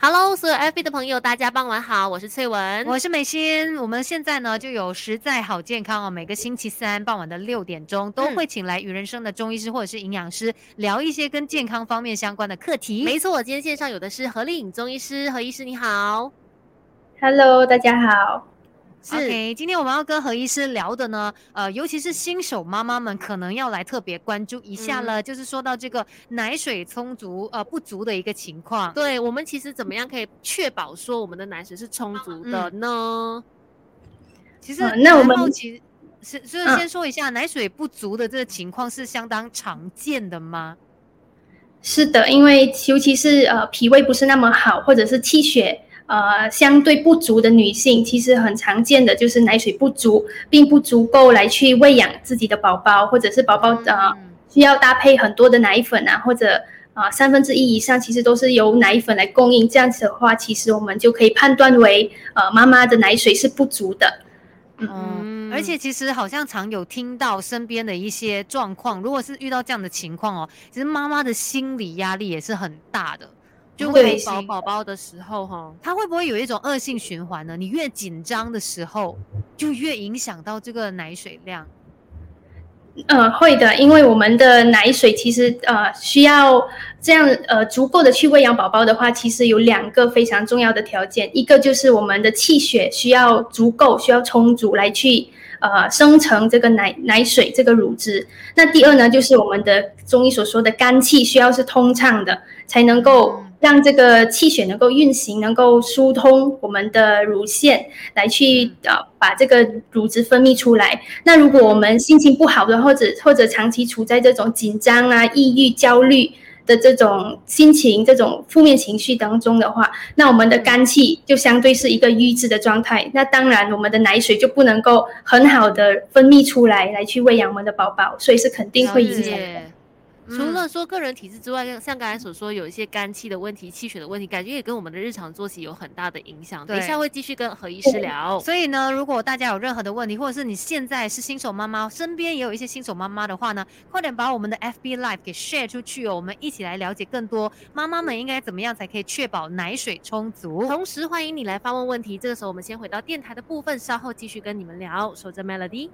Hello，所有 FB 的朋友，大家傍晚好，我是翠文，我是美心。我们现在呢就有实在好健康哦，每个星期三傍晚的六点钟都会请来与人生的中医师或者是营养师聊一些跟健康方面相关的课题。没错，我今天线上有的是何丽颖中医师，何医师你好，Hello，大家好。OK，今天我们要跟何医师聊的呢，呃，尤其是新手妈妈们可能要来特别关注一下了，就是说到这个奶水充足呃不足的一个情况。对我们其实怎么样可以确保说我们的奶水是充足的呢？其实那我们好奇是就是先说一下奶水不足的这个情况是相当常见的吗？是的，因为尤其是呃脾胃不是那么好，或者是气血。呃，相对不足的女性，其实很常见的就是奶水不足，并不足够来去喂养自己的宝宝，或者是宝宝呃需要搭配很多的奶粉啊，或者啊三分之一以上其实都是由奶粉来供应。这样子的话，其实我们就可以判断为呃妈妈的奶水是不足的。嗯，而且其实好像常有听到身边的一些状况，如果是遇到这样的情况哦，其实妈妈的心理压力也是很大的。就喂饱宝宝的时候，哈，它会不会有一种恶性循环呢？你越紧张的时候，就越影响到这个奶水量。呃，会的，因为我们的奶水其实呃需要这样呃足够的去喂养宝宝的话，其实有两个非常重要的条件，一个就是我们的气血需要足够，需要充足来去呃生成这个奶奶水这个乳汁。那第二呢，就是我们的中医所说的肝气需要是通畅的，才能够。让这个气血能够运行，能够疏通我们的乳腺，来去呃把这个乳汁分泌出来。那如果我们心情不好的，或者或者长期处在这种紧张啊、抑郁、焦虑的这种心情、这种负面情绪当中的话，那我们的肝气就相对是一个瘀滞的状态。那当然，我们的奶水就不能够很好的分泌出来，来去喂养我们的宝宝，所以是肯定会影响的。除了说个人体质之外，像刚才所说有一些肝气的问题、气血的问题，感觉也跟我们的日常作息有很大的影响。等一下会继续跟何医师聊。所以呢，如果大家有任何的问题，或者是你现在是新手妈妈，身边也有一些新手妈妈的话呢，快点把我们的 FB Live 给 share 出去哦，我们一起来了解更多妈妈们应该怎么样才可以确保奶水充足。同时欢迎你来发问问题。这个时候我们先回到电台的部分，稍后继续跟你们聊。守着 Melody。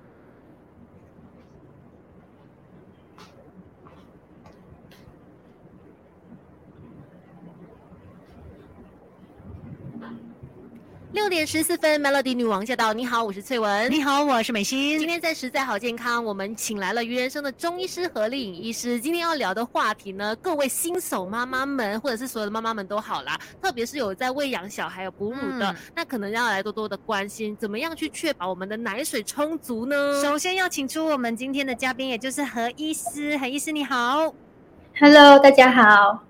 六点十四分，Melody 女王驾到！你好，我是翠文。你好，我是美心。今天在实在好健康，我们请来了于人生的中医师何丽颖医师。今天要聊的话题呢，各位新手妈妈们，或者是所有的妈妈们都好啦，特别是有在喂养小孩、有哺乳的，那可能要来多多的关心，怎么样去确保我们的奶水充足呢？首先要请出我们今天的嘉宾，也就是何医师。何医师你好，Hello，大家好。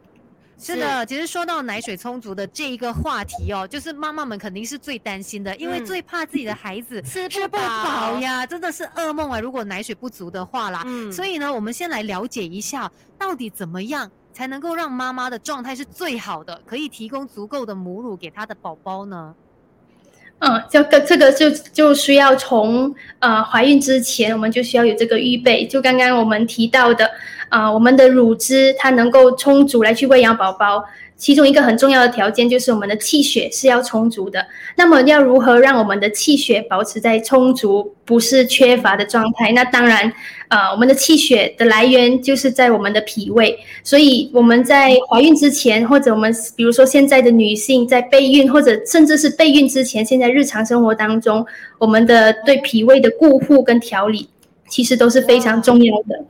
是的，其实说到奶水充足的这一个话题哦，就是妈妈们肯定是最担心的，因为最怕自己的孩子 吃不饱呀，真的是噩梦啊！如果奶水不足的话啦，嗯，所以呢，我们先来了解一下，到底怎么样才能够让妈妈的状态是最好的，可以提供足够的母乳给她的宝宝呢？嗯，这个这个就就需要从呃怀孕之前，我们就需要有这个预备。就刚刚我们提到的，啊，我们的乳汁它能够充足来去喂养宝宝。其中一个很重要的条件就是我们的气血是要充足的。那么要如何让我们的气血保持在充足，不是缺乏的状态？那当然，呃，我们的气血的来源就是在我们的脾胃。所以我们在怀孕之前，或者我们比如说现在的女性在备孕，或者甚至是备孕之前，现在日常生活当中，我们的对脾胃的固护跟调理，其实都是非常重要的。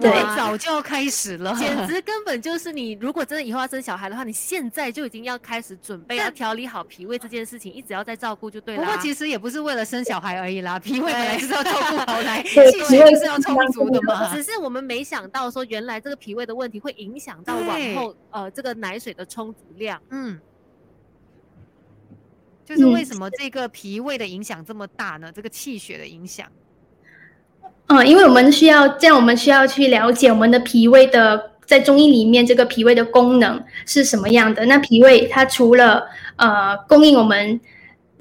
对，早就要开始了，简直根本就是你。如果真的以后要生小孩的话，你现在就已经要开始准备，要调理好脾胃这件事情，一直要在照顾就对了。不过其实也不是为了生小孩而已啦，脾胃本来就是要照顾好来，气血就是要充足的嘛。只是我们没想到说，原来这个脾胃的问题会影响到往后呃这个奶水的充足量。嗯，就是为什么这个脾胃的影响这么大呢？这个气血的影响。嗯，因为我们需要这样，我们需要去了解我们的脾胃的，在中医里面，这个脾胃的功能是什么样的。那脾胃它除了呃供应我们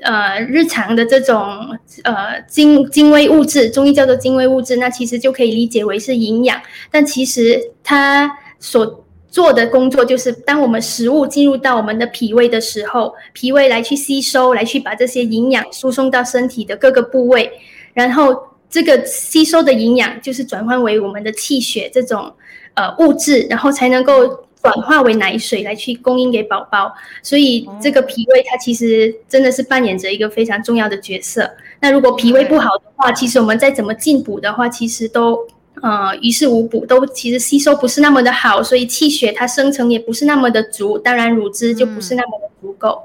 呃日常的这种呃精精微物质，中医叫做精微物质，那其实就可以理解为是营养。但其实它所做的工作就是，当我们食物进入到我们的脾胃的时候，脾胃来去吸收，来去把这些营养输送到身体的各个部位，然后这个吸收的营养就是转换为我们的气血这种呃物质，然后才能够转化为奶水来去供应给宝宝。所以这个脾胃它其实真的是扮演着一个非常重要的角色。那如果脾胃不好的话，其实我们再怎么进补的话，其实都。呃，于事无补，都其实吸收不是那么的好，所以气血它生成也不是那么的足，当然乳汁就不是那么的足够。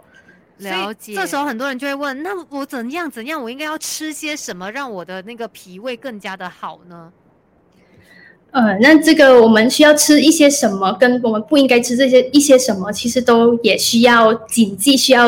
了解。这时候很多人就会问，那我怎样怎样，我应该要吃些什么，让我的那个脾胃更加的好呢？呃，那这个我们需要吃一些什么，跟我们不应该吃这些一些什么，其实都也需要谨记，需要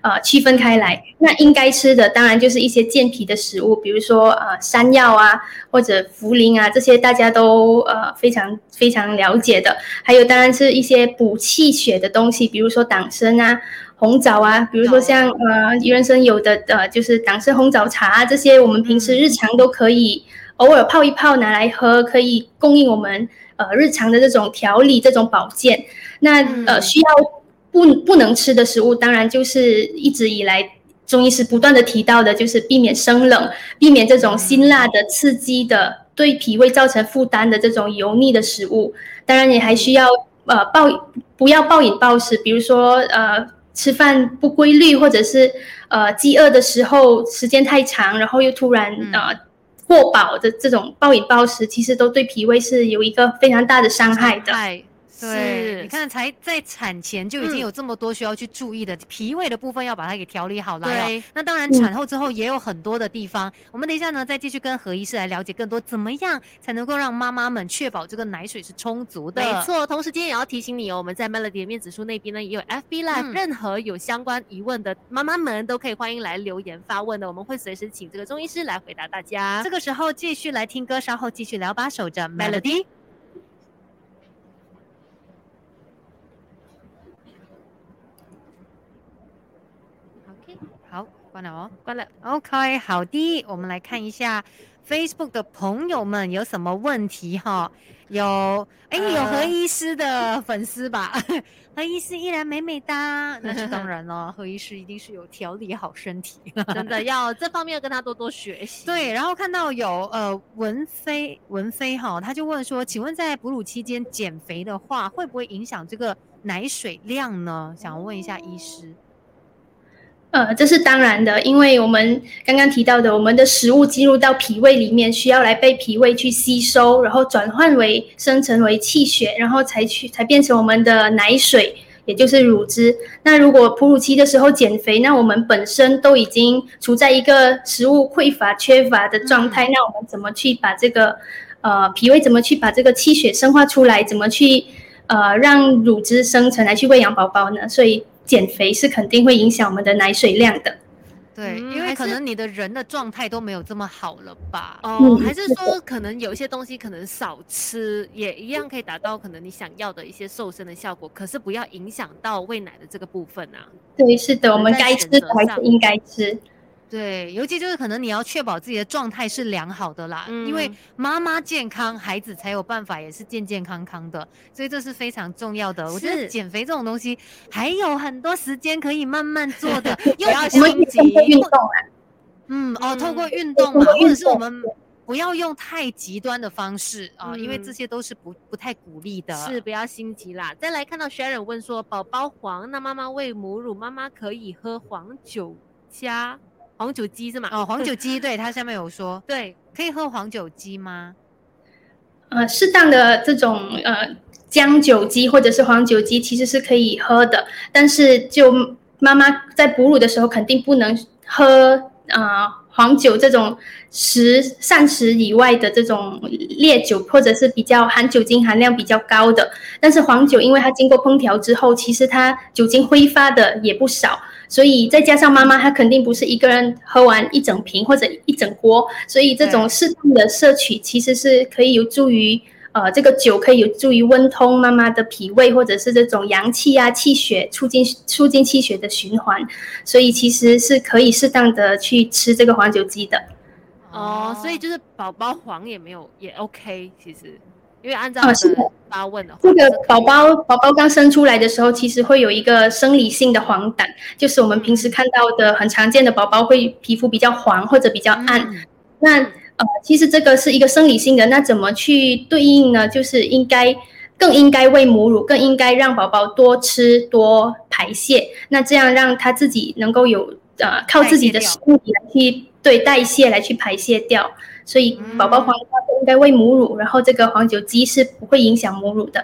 呃区分开来。那应该吃的当然就是一些健脾的食物，比如说呃山药啊，或者茯苓啊，这些大家都呃非常非常了解的。还有当然是一些补气血的东西，比如说党参啊、红枣啊，比如说像呃余人参有的呃就是党参红枣茶啊，这些我们平时日常都可以。偶尔泡一泡拿来喝，可以供应我们呃日常的这种调理、这种保健。那呃需要不不能吃的食物，当然就是一直以来中医师不断的提到的，就是避免生冷，避免这种辛辣的、刺激的、对脾胃造成负担的这种油腻的食物。当然，你还需要呃暴不要暴饮暴食，比如说呃吃饭不规律，或者是呃饥饿的时候时间太长，然后又突然呃。过饱的这种暴饮暴食，其实都对脾胃是有一个非常大的伤害的。对，你看，才在产前就已经有这么多需要去注意的脾胃的部分，要把它给调理好了。对，那当然产后之后也有很多的地方。我们等一下呢，再继续跟何医师来了解更多，怎么样才能够让妈妈们确保这个奶水是充足的？没错，同时今天也要提醒你哦，我们在 Melody 的面子书那边呢，也有 FB Live，任何有相关疑问的妈妈们都可以欢迎来留言发问的，我们会随时请这个中医师来回答大家。这个时候继续来听歌，稍后继续聊吧，守着 Melody。关了哦，关了。OK，好的，我们来看一下 Facebook 的朋友们有什么问题哈？有，哎，有何医师的粉丝吧？何医师依然美美哒，那是当然了。何医师一定是有调理好身体，真的要这方面要跟他多多学习。对，然后看到有呃文飞文飞哈，他就问说，请问在哺乳期间减肥的话，会不会影响这个奶水量呢？想问一下医师。呃，这是当然的，因为我们刚刚提到的，我们的食物进入到脾胃里面，需要来被脾胃去吸收，然后转换为生成为气血，然后才去才变成我们的奶水，也就是乳汁。那如果哺乳期的时候减肥，那我们本身都已经处在一个食物匮乏、缺乏的状态，那我们怎么去把这个呃脾胃怎么去把这个气血生化出来？怎么去呃让乳汁生成来去喂养宝宝呢？所以。减肥是肯定会影响我们的奶水量的，对，因为可能你的人的状态都没有这么好了吧？哦，还是说可能有一些东西可能少吃，也一样可以达到可能你想要的一些瘦身的效果，可是不要影响到喂奶的这个部分啊。对，是的，我们该吃的还是应该吃。对，尤其就是可能你要确保自己的状态是良好的啦，因为妈妈健康，孩子才有办法也是健健康康的，所以这是非常重要的。我觉得减肥这种东西还有很多时间可以慢慢 做的，又要心急运动啊。嗯，哦，透过运动嘛，或者是我们不要用太极端的方式啊，因为这些都是不不太鼓励的。是，不要心急啦。再来看到 Sharon 问说，宝宝黄，那妈妈喂母乳，妈妈可以喝黄酒加？黄酒鸡是吗？哦，黄酒鸡，对，它下面有说，对，可以喝黄酒鸡吗？呃，适当的这种呃姜酒鸡或者是黄酒鸡其实是可以喝的，但是就妈妈在哺乳的时候肯定不能喝啊黄酒这种食膳食以外的这种烈酒或者是比较含酒精含量比较高的，但是黄酒因为它经过烹调之后，其实它酒精挥发的也不少。所以再加上妈妈，她肯定不是一个人喝完一整瓶或者一整锅，所以这种适当的摄取其实是可以有助于，呃，这个酒可以有助于温通妈妈的脾胃，或者是这种阳气啊、气血，促进促进气血的循环，所以其实是可以适当的去吃这个黄酒鸡的。哦，所以就是宝宝黄也没有也 OK，其实。因为按照啊是的发问的话，这个宝宝宝宝刚生出来的时候，其实会有一个生理性的黄疸，就是我们平时看到的很常见的宝宝会皮肤比较黄或者比较暗。嗯那呃，其实这个是一个生理性的，那怎么去对应呢？就是应该更应该喂母乳，更应该让宝宝多吃多排泄，那这样让他自己能够有呃靠自己的身体来去对代谢来去排泄掉。所以宝宝黄的话更应该喂母乳，然后这个黄酒鸡是不会影响母乳的。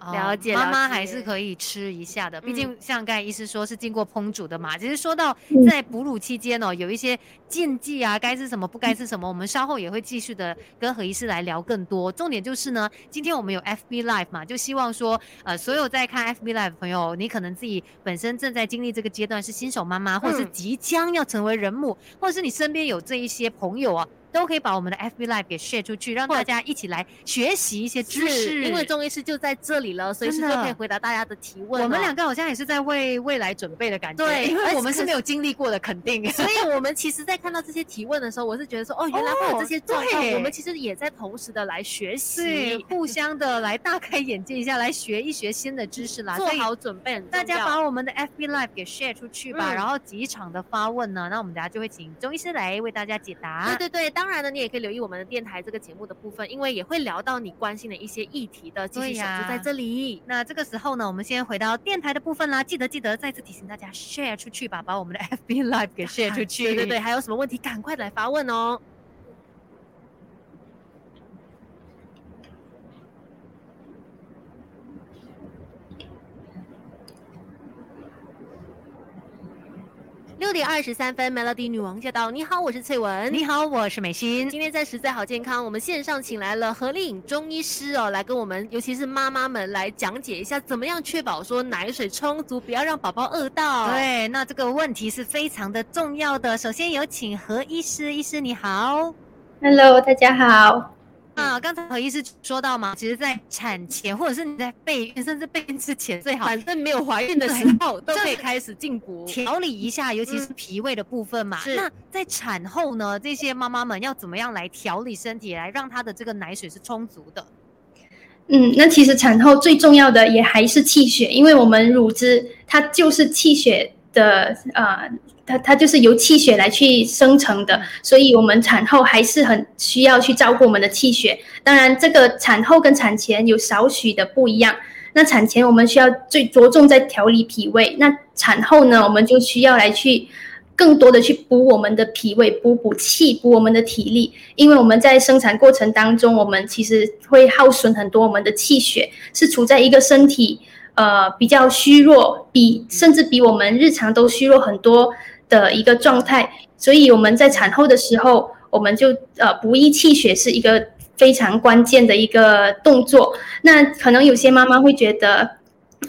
哦了解了妈妈还是可以吃一下的，毕嗯竟像刚才医师说是经过烹煮的嘛。其实说到嗯在哺乳期间哦，有一些禁忌啊，该吃什么不该吃什么，我们稍后也会继续的跟何医师来聊更多。重点就是呢，今天我们有 FB Live 嘛，就希望说，呃，所有在看 FB Live 的朋友，你可能自己本身正在经历这个阶段，是新手妈妈，或者是嗯即将要成为人母，或者是你身边有这一些朋友啊。都可以把我们的 FB Live 给 share 出去，让大家一起来学习一些知识。因为中医师就在这里了，随时真的就可以回答大家的提问哦。我们两个好像也是在为未来准备的感觉，对我们是没有经历过的，肯定。所以，我们其实，在看到这些提问的时候，我是觉得说，哦，原来会有这些状况，对我们其实也在同时的来学习，，互相的来大开眼界一下，来学一学新的知识啦。做好准备大家把我们的 FB Live 给 share 出去吧，嗯然后几场的发问呢，那我们等下就会请钟医师来为大家解答。对对对，当然呢，你也可以留意我们的电台这个节目的部分，因为也会聊到你关心的一些议题的，继续守对呀住在这里。那这个时候呢，我们先回到电台的部分啦。记得记得再次提醒大家 share 出去吧，把我们的 FB Live 给 share 出去。对对对，还有什么问题赶快来发问哦。六点二十三分，Melody 女王驾到！你好，我是翠文。你好，我是美心。今天在实在好健康，我们线上请来了何丽颖中医师哦，来跟我们，尤其是妈妈们来讲解一下，怎么样确保说奶水充足，不要让宝宝饿到。，对，那这个问题是非常的重要的。首先有请何医师，医师你好。Hello，大家好。啊，刚才何医师说到嘛，其实，在产前或者是你在备孕，甚至备孕之前，最好反正没有怀孕的时候都可以就是开始进补。调理一下，尤其是嗯脾胃的部分嘛。是那在产后呢，这些妈妈们要怎么样来调理身体，来让她的这个奶水是充足的？嗯，那其实产后最重要的也还是气血，因为我们乳汁它就是气血的呃，它它就是由气血来去生成的，所以我们产后还是很需要去照顾我们的气血。当然，这个产后跟产前有少许的不一样。那产前我们需要最着重在调理脾胃，那产后呢，我们就需要来去更多的去补我们的脾胃，补补气，补我们的体力。因为我们在生产过程当中，我们其实会耗损很多我们的气血，是处在一个身体呃比较虚弱，比甚至比我们日常都虚弱很多的一个状态。所以我们在产后的时候，我们就呃补益气血是一个非常关键的一个动作。那可能有些妈妈会觉得。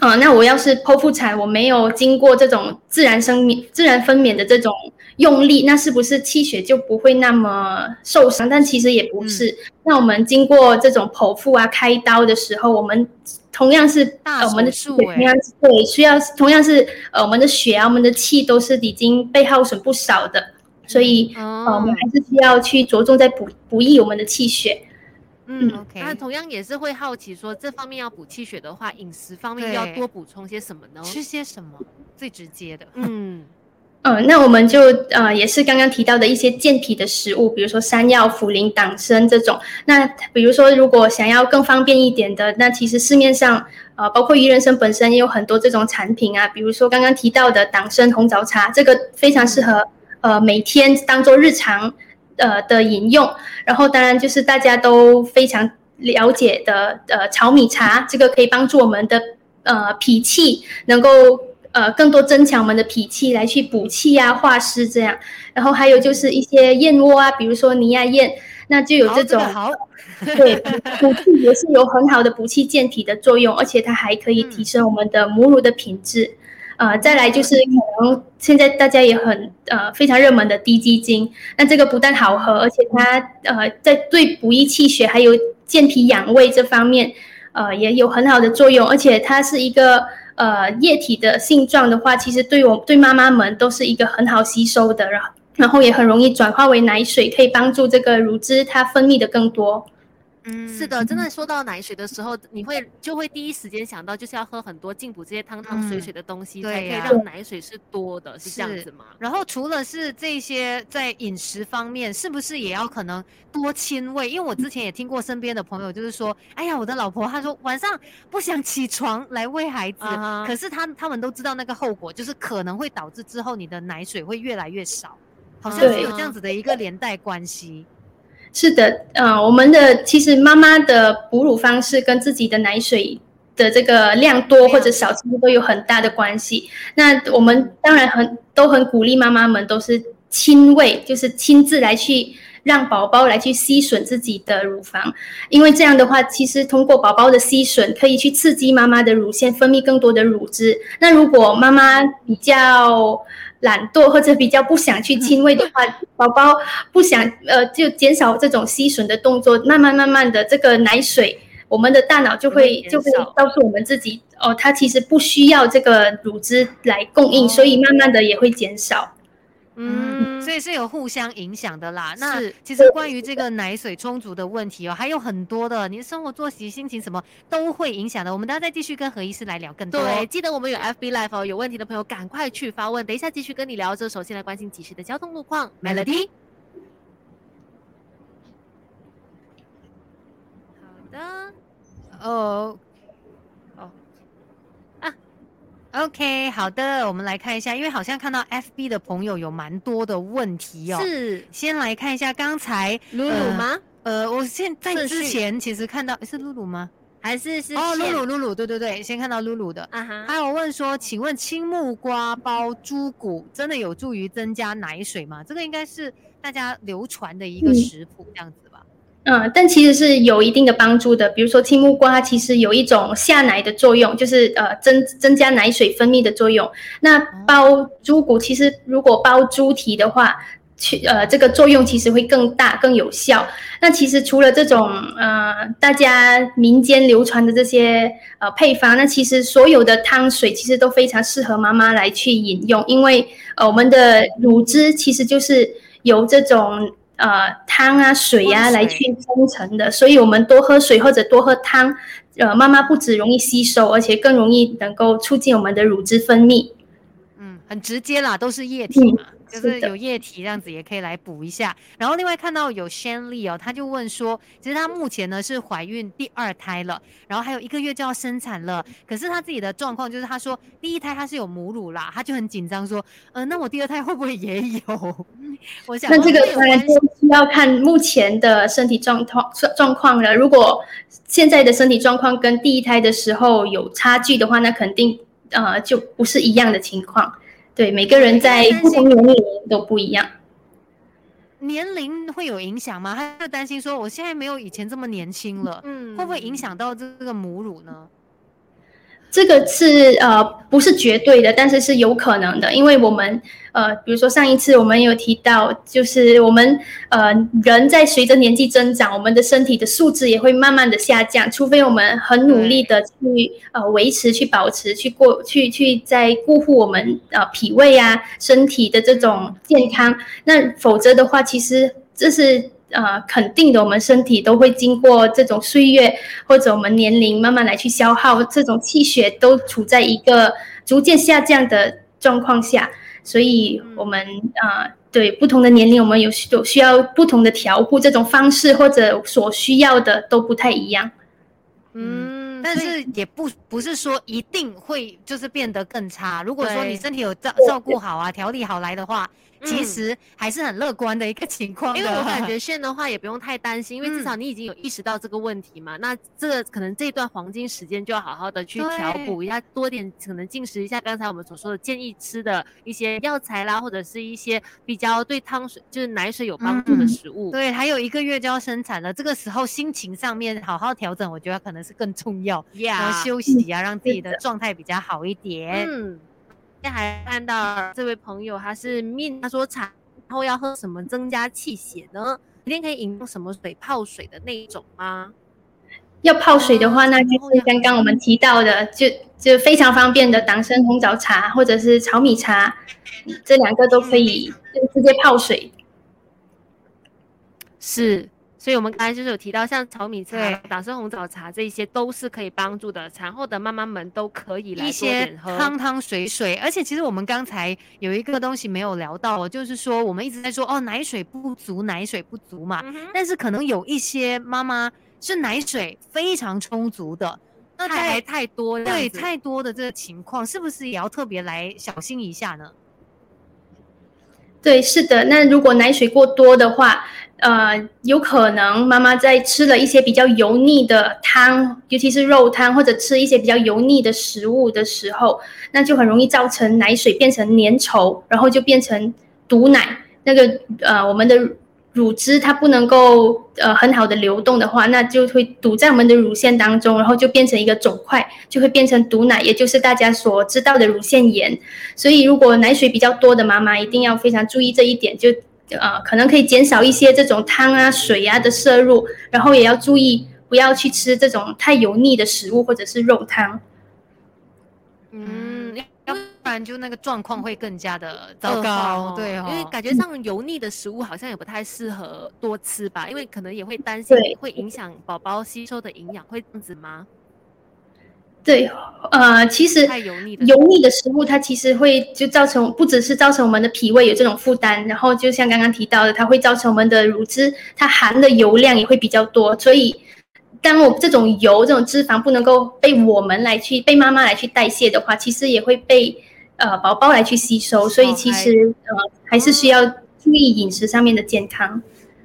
呃，那我要是剖腹产，我没有经过这种自然生免、自然分娩的这种用力，那是不是气血就不会那么受伤？但其实也不是。那我们经过这种剖腹啊、开刀的时候，我们同样是大呃我们的血同样是对，需要同样是呃我们的血啊、我们的气都是已经被耗损不少的，所以呃我们哦还是需要去着重在补补益我们的气血。嗯嗯，OK。那同样也是会好奇说，这方面要补气血的话，饮食方面要多补充些什么呢？吃些什么？最直接的？嗯，嗯，那我们就呃也是刚刚提到的一些健脾的食物，比如说山药、茯苓、党参这种。那比如说，如果想要更方便一点的，那其实市面上呃包括鱼人参本身也有很多这种产品啊，比如说刚刚提到的党参红枣茶，这个非常适合呃每天当做日常呃的饮用。然后当然就是大家都非常了解的呃炒米茶，这个可以帮助我们的呃脾气能够呃更多增强我们的脾气，来去补气啊、化湿这样。然后还有就是一些燕窝啊，比如说尼亚燕，那就有好这种、个好，对补气也是有很好的补气健体的作用，而且它还可以提升我们的母乳的品质。呃，再来就是可能现在大家也很呃非常热门的低基精，那这个不但好喝，而且它呃在对补益气血还有健脾养胃这方面，呃也有很好的作用，而且它是一个呃液体的性状的话，其实对我对妈妈们都是一个很好吸收的，然后然后也很容易转化为奶水，可以帮助这个乳汁它分泌的更多。嗯是的，真的说到奶水的时候，你会就会第一时间想到就是要喝很多进补这些汤汤水水的东西，嗯才可以让奶水是多的，是这样子吗？然后除了是这些在饮食方面，是不是也要可能多亲喂？因为我之前也听过身边的朋友就是说，哎呀，我的老婆她说晚上不想起床来喂孩子，啊可是他他们都知道那个后果，就是可能会导致之后你的奶水会越来越少，好像是有这样子的一个连带关系。是的，呃，我们的其实妈妈的哺乳方式跟自己的奶水的这个量多或者少，其实都有很大的关系。那我们当然很都很鼓励妈妈们都是亲喂，就是亲自来去让宝宝来去吸吮自己的乳房，因为这样的话，其实通过宝宝的吸吮，可以去刺激妈妈的乳腺分泌更多的乳汁。那如果妈妈比较懒惰或者比较不想去亲喂的话，宝宝不想呃就减少这种吸吮的动作，慢慢慢慢的这个奶水，我们的大脑就会就会告诉我们自己哦，它其实不需要这个乳汁来供应，哦。所以慢慢的也会减少。嗯，所以是有互相影响的啦。那其实关于这个奶水充足的问题哦，还有很多的，你的生活作息、心情什么都会影响的。我们大家再继续跟何医师来聊更多。对，记得我们有 FB Live 哦，有问题的朋友赶快去发问，等一下继续跟你聊。这首先来关心即时的交通路况，Melody。好的，哦，哦，啊，OK，好的，我们来看一下，因为好像看到 FB 的朋友有蛮多的问题哦。，是先来看一下刚才，露露呃吗？呃，我现在之前其实看到是露露吗？还是是哦，露露，露露，对对对，先看到露露的。啊哈，还有问说，请问青木瓜包猪骨真的有助于增加奶水吗？这个应该是大家流传的一个嗯食谱，这样子吧？嗯，但其实是有一定的帮助的。比如说青木瓜，它其实有一种下奶的作用，就是呃增增加奶水分泌的作用。那包猪骨，其实如果包猪蹄的话，去呃这个作用其实会更大、更有效。那其实除了这种呃大家民间流传的这些呃配方，那其实所有的汤水其实都非常适合妈妈来去饮用，因为呃我们的乳汁其实就是由这种呃汤啊水啊来去生成的，所以我们多喝水或者多喝汤，呃妈妈不止容易吸收，而且更容易能够促进我们的乳汁分泌。嗯，很直接啦，都是液体嘛，就是有液体这样子也可以来补一下。然后另外看到有 Shanley 哦，他就问说，其实她目前呢是怀孕第二胎了，然后还有一个月就要生产了，可是她自己的状况就是她说第一胎她是有母乳啦，她就很紧张说，呃，那我第二胎会不会也有？我想那这个当然就需要看目前的身体状况状状况了。如果现在的身体状况跟第一胎的时候有差距的话，那肯定呃就不是一样的情况。对，每个人在不同年龄都不一样。年龄会有影响吗？他就担心说，我现在没有以前这么年轻了，嗯会不会影？响到这个母乳呢？这个是呃不是绝对的，但是是有可能的，因为我们呃，比如说上一次我们有提到，就是我们呃人在随着年纪增长，我们的身体的素质也会慢慢的下降，除非我们很努力的去呃维持、去保持、去过、去去在顾护我们呃脾胃啊身体的这种健康，那否则的话，其实这是。呃，肯定的，我们身体都会经过这种岁月或者我们年龄慢慢来去消耗，这种气血都处在一个逐渐下降的状况下，所以我们啊、呃对不同的年龄，我们有需有需要不同的调护，这种方式或者所需要的都不太一样。嗯，但是也不不是说一定会就是变得更差。如果说你身体有照照顾好啊，调理好来的话，其嗯实还是很乐观的一个情况的。因为我感觉 现的话也不用太担心，因为至少你已经有意识到这个问题嘛。那这个可能这一段黄金时间就要好好的去调补一下，多点可能进食一下刚才我们所说的建议吃的一些药材啦，或者是一些比较对汤水就是奶水有帮助的嗯食物。对，还有一个月就要生产了，这个时候心情上面好好调整，我觉得可能是更重要。然呀后休息啊，让自己的的状态比较好一点。嗯，还看到这位朋友，他是面，他说产后要喝什么增加气血呢？一定可以饮用什么水泡水的那一种吗？要泡水的话，那就是刚刚我们提到的，就就非常方便的党参红枣茶或者是炒米茶，这两个都可以就直接泡水。是所以我们刚才就是有提到，像炒米茶对、打生红枣茶这一些，都是可以帮助的。产后的妈妈们都可以来多一些点喝。汤汤水水，而且其实我们刚才有一个东西没有聊到哦，就是说我们一直在说哦奶水不足，奶水不足嘛，嗯但是可能有一些妈妈是奶水非常充足的，那太还太多对太多的这个情况，是不是也要特别来小心一下呢？对，是的。那如果奶水过多的话，呃，有可能妈妈在吃了一些比较油腻的汤，尤其是肉汤，或者吃一些比较油腻的食物的时候，那就很容易造成奶水变成粘稠，然后就变成毒奶。那个呃，我们的乳汁它不能够呃很好的流动的话，那就会堵在我们的乳腺当中，然后就变成一个肿块，就会变成毒奶，也就是大家所知道的乳腺炎。所以，如果奶水比较多的妈妈，一定要非常注意这一点，就呃可能可以减少一些这种汤啊、水啊的摄入，然后也要注意不要去吃这种太油腻的食物或者是肉汤。嗯，要不然就那个状况会更加的糟糟糕，对哦，因为感觉上油腻的食物好像也不太适合多吃吧，因为可能也会担心会影响宝宝吸收的营养，会这样子吗？对，呃，其实太油腻的油腻的食物，它其实会就造成不只是造成我们的脾胃有这种负担，然后就像刚刚提到的，它会造成我们的乳汁它含的油量也会比较多，所以当我这种油这种脂肪不能够被我们来去被妈妈来去代谢的话，其实也会被呃宝宝来去吸收，所以其实呃还是需要注意饮食上面的健康。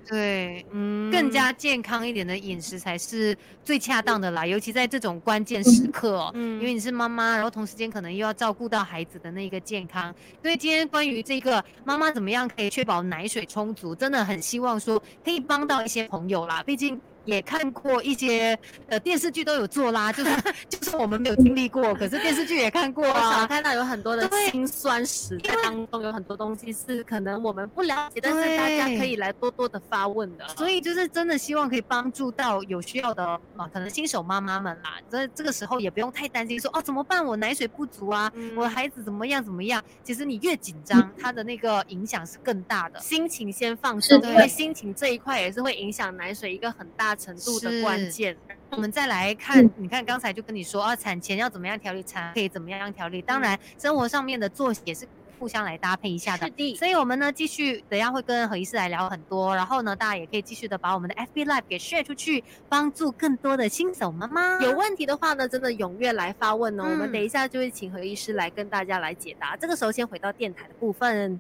对。嗯更加健康一点的饮食才是最恰当的啦，尤其在这种关键时刻哦，嗯因为你是妈妈，然后同时间可能又要照顾到孩子的那个健康，所以今天关于这个妈妈怎么样可以确保奶水充足，真的很希望说可以帮到一些朋友啦，毕竟。也看过一些呃电视剧都有做啦，就是就是我们没有经历过，可是电视剧也看过啊。看到有很多的对辛酸史在当中，有很多东西是可能我们不了解，但是大家可以来多多的发问的。所以就是真的希望可以帮助到有需要的啊，可能新手妈妈们啦。这这个时候也不用太担心说哦怎么办，我奶水不足啊，嗯我孩子怎么样怎么样。其实你越紧张，它的那个影响是更大的。心情先放松，因为心情这一块也是会影响奶水一个很大程度的关键。我们再来看嗯，你看刚才就跟你说啊，产前要怎么样调理，产可以怎么样调理。当然，生活上面的作息也是互相来搭配一下的所以，我们呢继续，等一下会跟何医师来聊很多，然后呢，大家也可以继续的把我们的 FB Live 给 share 出去，帮助更多的新手妈妈。有问题的话呢，真的踊跃来发问哦。我们嗯等一下就会请何医师来跟大家来解答。这个时候先回到电台的部分。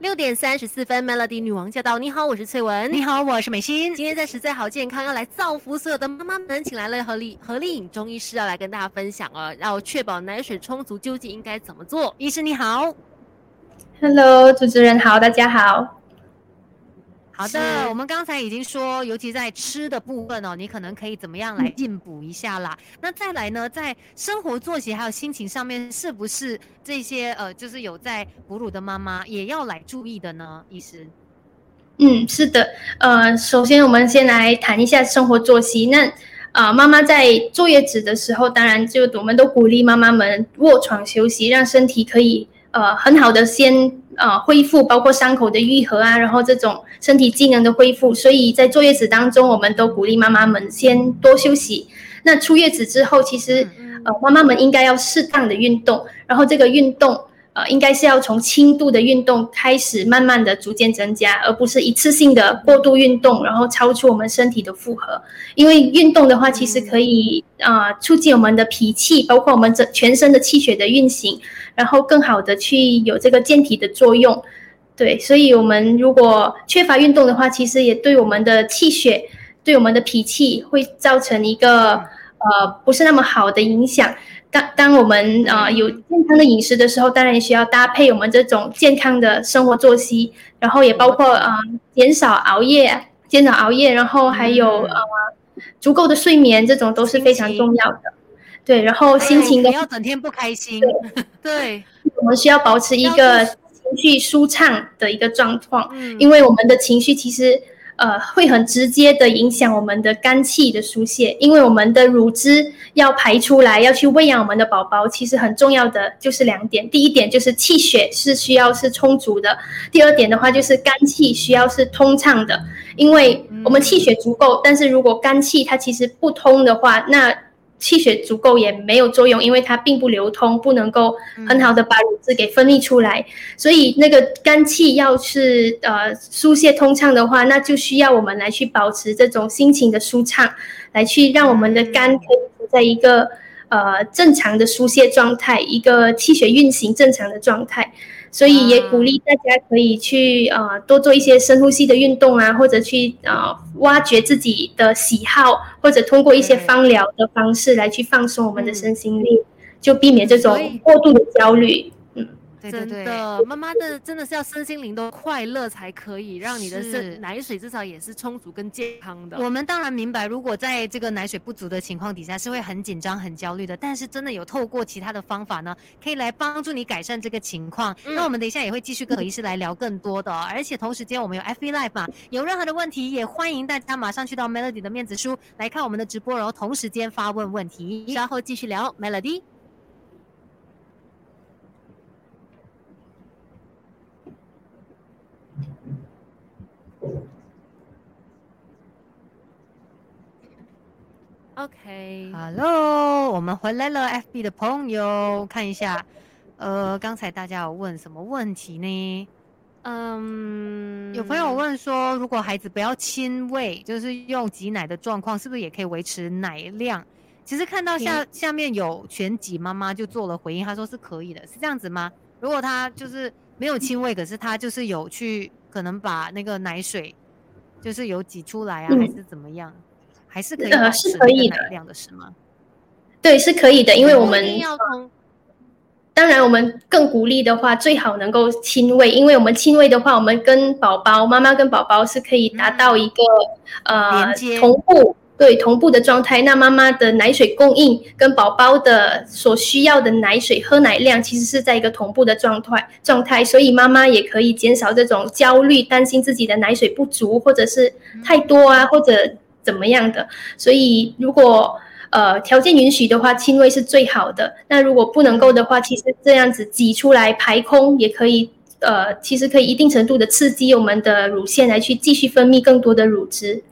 六点三十四分，Melody 女王驾到！你好，我是翠文。你好，我是美心。今天在实在好健康要来造福所有的妈妈们，请来了何丽何丽颖中医师要来跟大家分享哦，要确保奶水充足，究竟应该怎么做？医师你好，Hello，主持人好，大家好。好的，我们刚才已经说，尤其在吃的部分哦，你可能可以怎么样来进补一下啦。那再来呢，在生活作息还有心情上面，是不是这些呃，就是有在哺乳的妈妈也要来注意的呢？医师，嗯，是的，呃，首先我们先来谈一下生活作息。那呃，妈妈在坐月子的时候，当然就我们都鼓励妈妈们卧床休息，让身体可以呃很好的先呃恢复，包括伤口的愈合啊，然后这种身体机能的恢复。所以在坐月子当中，我们都鼓励妈妈们先多休息。那出月子之后，其实嗯呃妈妈们应该要适当的运动，然后这个运动。呃，应该是要从轻度的运动开始，慢慢的逐渐增加，而不是一次性的过度运动，然后超出我们身体的负荷。因为运动的话，其实可以呃促进我们的脾气，包括我们整全身的气血的运行，然后更好的去有这个健体的作用。对，所以我们如果缺乏运动的话，其实也对我们的气血、对我们的脾气会造成一个呃不是那么好的影响。当当我们呃有健康的饮食的时候，当然也需要搭配我们这种健康的生活作息，然后也包括呃减少熬夜，减少熬夜，然后还有、嗯。呃足够的睡眠，这种都是非常重要的。对，然后心情的不要整天不开心。对，我们需要保持一个情绪舒畅的一个状况，嗯。因为我们的情绪其实呃，会很直接的影响我们的肝气的疏泄，因为我们的乳汁要排出来，要去喂养我们的宝宝，其实很重要的就是两点。第一点就是气血是需要是充足的，第二点的话就是肝气需要是通畅的，因为我们气血足够，但是如果肝气它其实不通的话，那气血足够也没有作用，因为它并不流通，不能够很好的把乳汁给分泌出来。所以那个肝气要是呃疏泄通畅的话，那就需要我们来去保持这种心情的舒畅，来去让我们的肝可以在一个呃正常的疏泄状态，一个气血运行正常的状态。所以也鼓励大家可以去呃多做一些深呼吸的运动啊，或者去呃挖掘自己的喜好，或者通过一些芳疗的方式来去放松我们的身心力，就避免这种过度的焦虑。真的，妈妈的真的是要身心灵都快乐才可以，让你的身奶水至少也是充足跟健康的。我们当然明白，如果在这个奶水不足的情况底下，是会很紧张、很焦虑的。但是真的有透过其他的方法呢，可以来帮助你改善这个情况。那我们等一下也会继续跟何医师来聊更多的，而且同时间我们有 FB Live 嘛，有任何的问题也欢迎大家马上去到 Melody 的面子书来看我们的直播，然后同时间发问问题，稍后继续聊 Melody。OK，Hello，我们回来了，FB 的朋友，看一下，呃，刚才大家有问什么问题呢？嗯，有朋友问说，如果孩子不要亲喂，就是用挤奶的状况，是不是也可以维持奶量？其实看到下下面有全挤妈妈就做了回应，她说是可以的，是这样子吗？如果他就是没有亲喂，可是他就是有去可能把那个奶水就是有挤出来啊，还是怎么样？还是可以呃是可以的量的是吗？对，是可以的，因为我们当然我们更鼓励的话，最好能够亲喂，因为我们亲喂的话，我们跟宝宝妈妈跟宝宝是可以达到一个呃同步对同步的状态。那妈妈的奶水供应跟宝宝的所需要的奶水喝奶量，其实是在一个同步的状态状态，所以妈妈也可以减少这种焦虑，担心自己的奶水不足或者是太多啊，或者。怎么样的？所以如果呃条件允许的话，轻微是最好的。那如果不能够的话，其实这样子挤出来排空也可以，呃，其实可以一定程度的刺激我们的乳腺来去继续分泌更多的乳汁。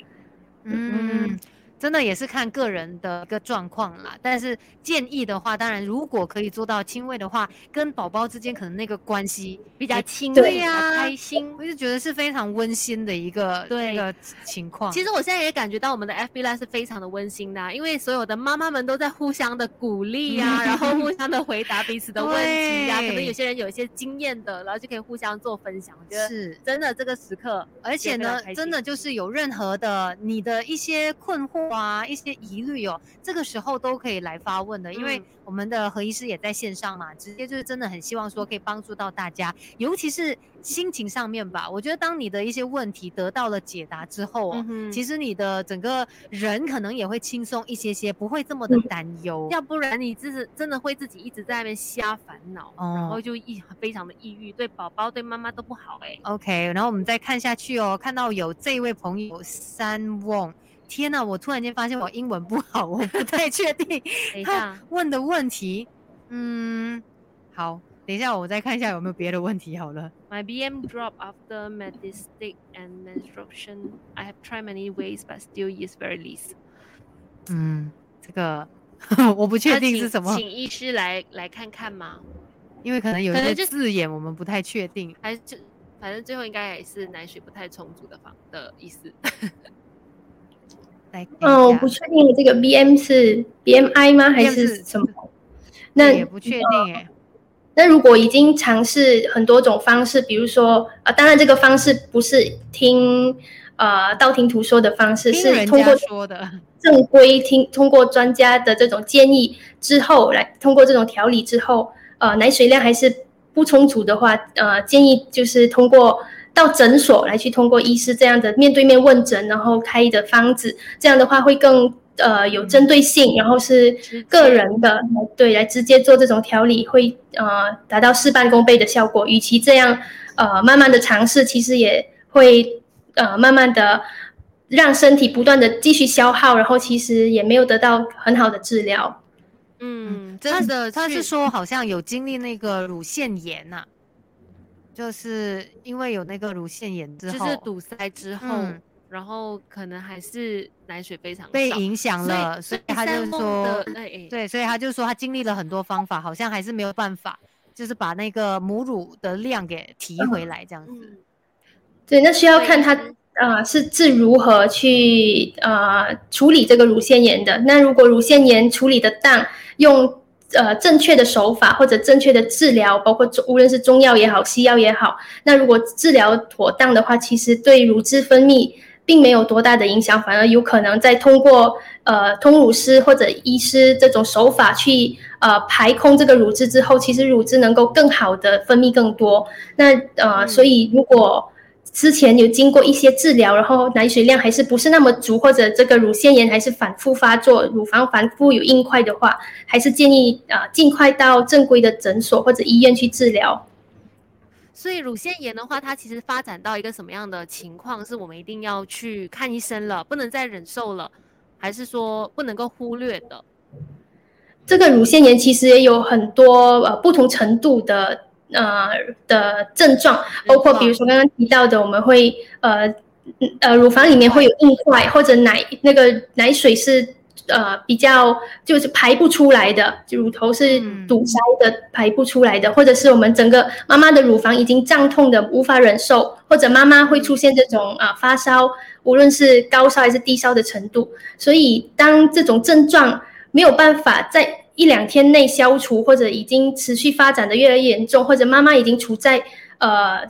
嗯。真的也是看个人的一个状况啦，但是建议的话，当然如果可以做到亲喂的话，跟宝宝之间可能那个关系比较亲对呀，开心，我就觉得是非常温馨的一个对个情况。其实我现在也感觉到我们的 FB Live 是非常的温馨的，因为所有的妈妈们都在互相的鼓励呀，然后互相的回答彼此的问题呀，可能有些人有一些经验的，然后就可以互相做分享。我觉得是真的这个时刻，而且呢，真的就是有任何的你的一些困惑。哇，一些疑虑哦，这个时候都可以来发问的，因为我们的何医师也在线上嘛，直接就是真的很希望说可以帮助到大家，尤其是心情上面吧。我觉得当你的一些问题得到了解答之后，其实你的整个人可能也会轻松一些些，不会这么的担忧。要不然你自己真的会自己一直在那边瞎烦恼，然后就一非常的抑郁，对宝宝对妈妈都不好哎。OK，然后我们再看下去哦，看到有这位朋友三旺。天呐！我突然间发现我英文不好，我不太确定 他问的问题。嗯，好，等一下我再看一下有没有别的问题。好了，My BM drop after medicine and menstruation. I have tried many ways, but still is very least. 嗯，这个 我不确定是什么，请医师来来看看嘛。因为可能有一些字眼我们不太确定，还是就反正最后应该也是奶水不太充足的方的意思。嗯，我不确定这个 B M 是 B M I 吗？还是什么？那也不确定哎。那如果已经尝试很多种方式，比如说啊，当然这个方式不是听呃道听途说的方式，是通过说的正规听通过专家的这种建议之后，来通过这种调理之后，呃，奶水量还是不充足的话，呃，建议就是通过。到诊所来去通过医师这样的面对面问诊，然后开的方子，这样的话会更呃有针对性，然后是个人的对来直接做这种调理，会呃达到事半功倍的效果。与其这样呃慢慢的尝试，其实也会呃慢慢的让身体不断的继续消耗，然后其实也没有得到很好的治疗。嗯，他真的他是说好像有经历那个乳腺炎呐、就是因为有那个乳腺炎之后，就是堵塞之后，嗯然后可能还是奶水非常少被影响所以了，所以他就是说对，所以他就说他经历了很多方法，好像还是没有办法，就是把那个母乳的量给提回来这样子。嗯，对，那需要看他啊呃是是如何去呃处理这个乳腺炎的。那如果乳腺炎处理的当，用呃正确的手法或者正确的治疗，包括中无论是中药也好，西药也好，那如果治疗妥当的话，其实对乳汁分泌并没有多大的影响，反而有可能在通过呃通乳师或者医师这种手法去呃排空这个乳汁之后，其实乳汁能够更好的分泌更多。那呃，嗯所以如果之前有经过一些治疗，然后奶水量还是不是那么足，或者这个乳腺炎还是反复发作，乳房反复有硬块的话，还是建议啊、呃尽快到正规的诊所或者医院去治疗。所以乳腺炎的话，它其实发展到一个什么样的情况，是我们一定要去看医生了，不能再忍受了，还是说不能够忽略的？这个乳腺炎其实也有很多呃不同程度的呃的症状，包括比如说刚刚提到的，我们会呃嗯呃乳房里面会有硬块，或者奶那个奶水是呃比较就是排不出来的，就乳头是嗯。堵塞的排不出来的，或者是我们整个妈妈的乳房已经胀痛的无法忍受，或者妈妈会出现这种啊、呃发烧，无论是高烧还是低烧的程度，所以当这种症状没有办法在一两天内消除，或者已经持续发展的越来越严重，或者妈妈已经处在呃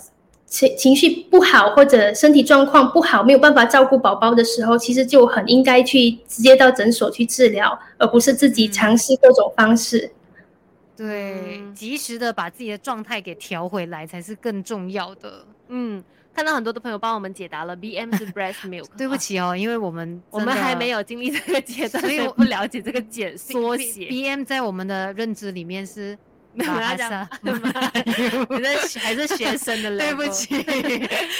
情情绪不好或者身体状况不好，没有办法照顾宝宝的时候，其实就很应该去直接到诊所去治疗，而不是自己尝试各种方式。对，嗯及时的把自己的状态给调回来才是更重要的。嗯，看到很多的朋友帮我们解答了，BM 是 breast milk，对不啊，起哦，因为我们我们还没有有经历这个阶段，所以我不了解 这个简缩写。B M 在我们的认知里面是没有要讲 你在还是学生的 level，对不起。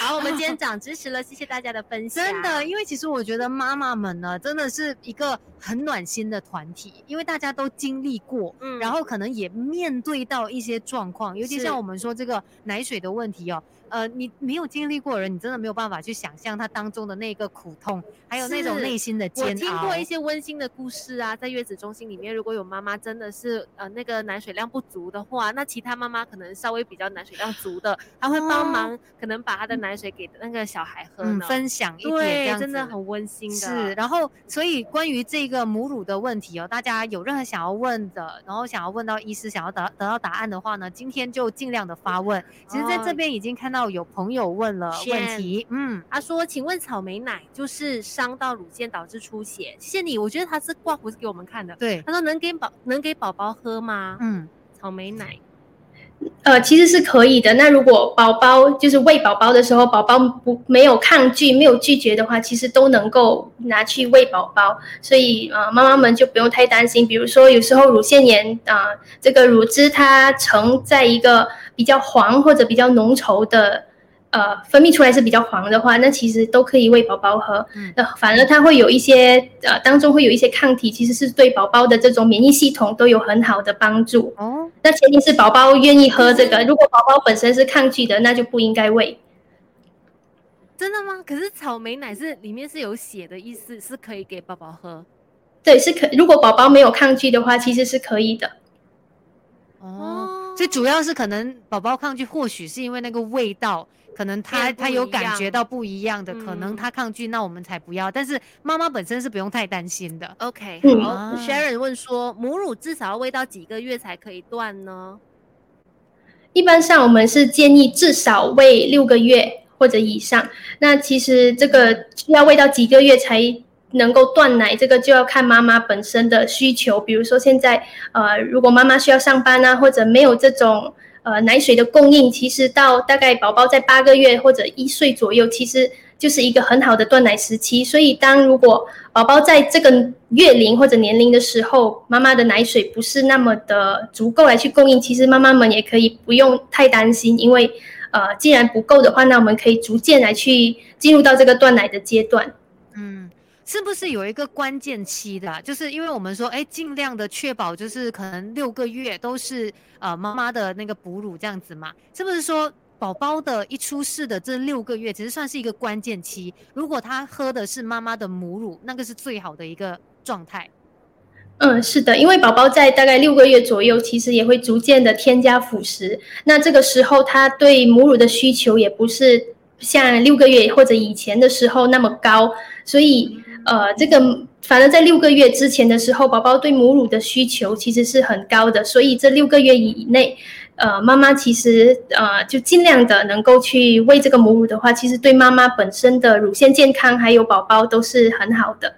好，我们今天长知识了，谢谢大家的分享。真的，因为其实我觉得妈妈们呢，真的是一个很暖心的团体，因为大家都经历过，嗯。然后可能也面对到一些状况，尤其像我们说这个奶水的问题哦，呃，你没有经历过的人，你真的没有办法去想象他当中的那个苦痛，还有那种内心的煎我。听过一些温馨的故事啊，在月子中心里面，如果有妈妈真的是呃那个奶水量不足的话，那其他妈妈可能稍微比较奶水量足的，她会帮忙，可能把她的奶水给那个小孩喝嗯。分享一点这对，样子真的很温馨的。是，然后所以关于这个母乳的问题哦，大家有任何想要问的，然后想要问到医师，想要得得到答案的话呢，今天就尽量的发问。其实在这哦边已经看到有朋友问了问题，嗯，他说：“请问草莓奶就是伤到乳腺导致出血？谢谢你，我觉得他是挂胡子给我们看的。对，他说能给宝能给宝宝喝吗？嗯，草莓奶呃，其实是可以的。那如果宝宝就是喂宝宝的时候，宝宝不没有抗拒、没有拒绝的话，其实都能够拿去喂宝宝。所以啊，妈妈们就不用太担心。比如说，有时候乳腺炎啊、这个乳汁它呈在一个比较黄或者比较浓稠的。呃，分泌出来是比较黄的话，那其实都可以喂宝宝喝。嗯呃，反而它会有一些呃，当中会有一些抗体，其实是对宝宝的这种免疫系统都有很好的帮助。哦，那前提是宝宝愿意喝这个，如果宝宝本身是抗拒的，那就不应该喂。真的吗？可是草莓奶是里面是有血的意思，是可以给宝宝喝。对，是可。如果宝宝没有抗拒的话，其实是可以的。哦，所以主要是可能宝宝抗拒，或许是因为那个味道，可能他他有感觉到不一样的，可能嗯他抗拒，那我们才不要。但是妈妈本身是不用太担心的。OK，嗯好、啊 Sharon 问说，母乳至少要喂到几个月才可以断呢？一般上我们是建议至少喂六个月或者以上。那其实这个要喂到几个月才能够断奶，这个就要看妈妈本身的需求。比如说现在呃，如果妈妈需要上班啊，或者没有这种呃奶水的供应，其实到大概宝宝在八个月或者一岁左右，其实就是一个很好的断奶时期。所以当如果宝宝在这个月龄或者年龄的时候，妈妈的奶水不是那么的足够来去供应，其实妈妈们也可以不用太担心，因为呃，既然不够的话，那我们可以逐渐来去进入到这个断奶的阶段。嗯，是不是有一个关键期的？就是因为我们说，哎，尽量的确保就是可能六个月都是呃妈妈的那个哺乳这样子嘛？是不是说宝宝的一出世的这六个月，其实算是一个关键期？如果他喝的是妈妈的母乳，那个是最好的一个状态。嗯，是的，因为宝宝在大概六个月左右，其实也会逐渐的添加辅食。那这个时候，他对母乳的需求也不是像六个月或者以前的时候那么高。所以，呃，这个反正在六个月之前的时候，宝宝对母乳的需求其实是很高的。所以这六个月以内，呃，妈妈其实呃就尽量的能够去喂这个母乳的话，其实对妈妈本身的乳腺健康还有宝宝都是很好的。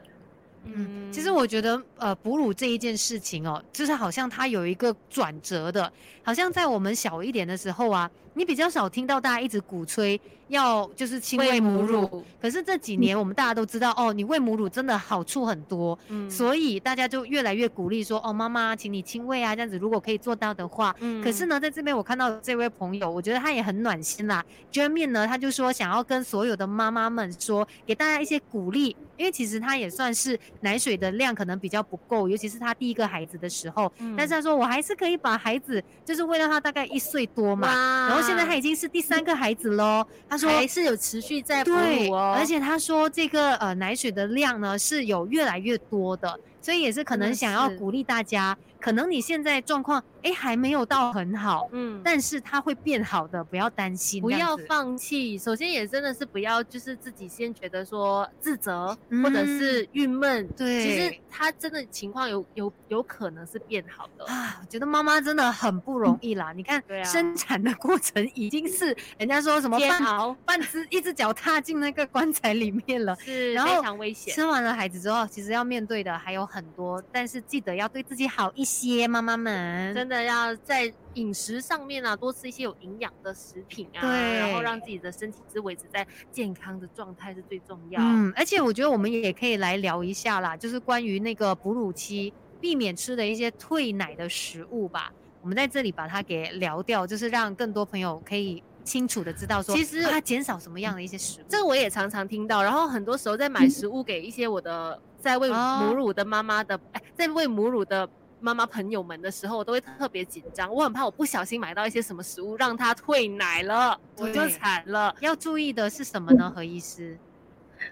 嗯，其实我觉得，呃，哺乳这一件事情哦，就是好像它有一个转折的，好像在我们小一点的时候啊，你比较少听到大家一直鼓吹要就是亲喂母乳，可是这几年我们大家都知道哦，你喂母乳真的好处很多，嗯，所以大家就越来越鼓励说，哦，妈妈，请你亲喂啊，这样子如果可以做到的话，嗯，可是呢，在这边我看到这位朋友，我觉得他也很暖心啦。J e r m 呢，他就说想要跟所有的妈妈们说，给大家一些鼓励。因为其实他也算是奶水的量可能比较不够，尤其是他第一个孩子的时候。嗯。但是他说我还是可以把孩子，就是喂到他大概一岁多嘛。然后现在他已经是第三个孩子喽。他说还是有持续在哺乳哦。而且他说这个呃奶水的量呢是有越来越多的，所以也是可能想要鼓励大家。可能你现在状况哎还没有到很好，嗯，但是它会变好的，不要担心，不要放弃。首先也真的是不要就是自己先觉得说自责或者是郁闷，对，其实他真的情况有有有可能是变好的啊。我觉得妈妈真的很不容易啦，你看生产的过程已经是人家说什么半半只一只脚踏进那个棺材里面了，是非常危险。生完了孩子之后，其实要面对的还有很多，但是记得要对自己好一。些妈妈们真的要在饮食上面啊，多吃一些有营养的食品啊，对，然后让自己的身体是维持在健康的状态是最重要。嗯，而且我觉得我们也可以来聊一下啦，就是关于那个哺乳期避免吃的一些退奶的食物吧。我们在这里把它给聊掉，就是让更多朋友可以清楚的知道说，其实它减少什么样的一些食物。这个我也常常听到，然后很多时候在买食物给一些我的在喂母乳的妈妈的，哎，在喂母乳的。妈妈朋友们的时候，我都会特别紧张，我很怕我不小心买到一些什么食物让她退奶了，我就惨了。要注意的是什么呢？何医师？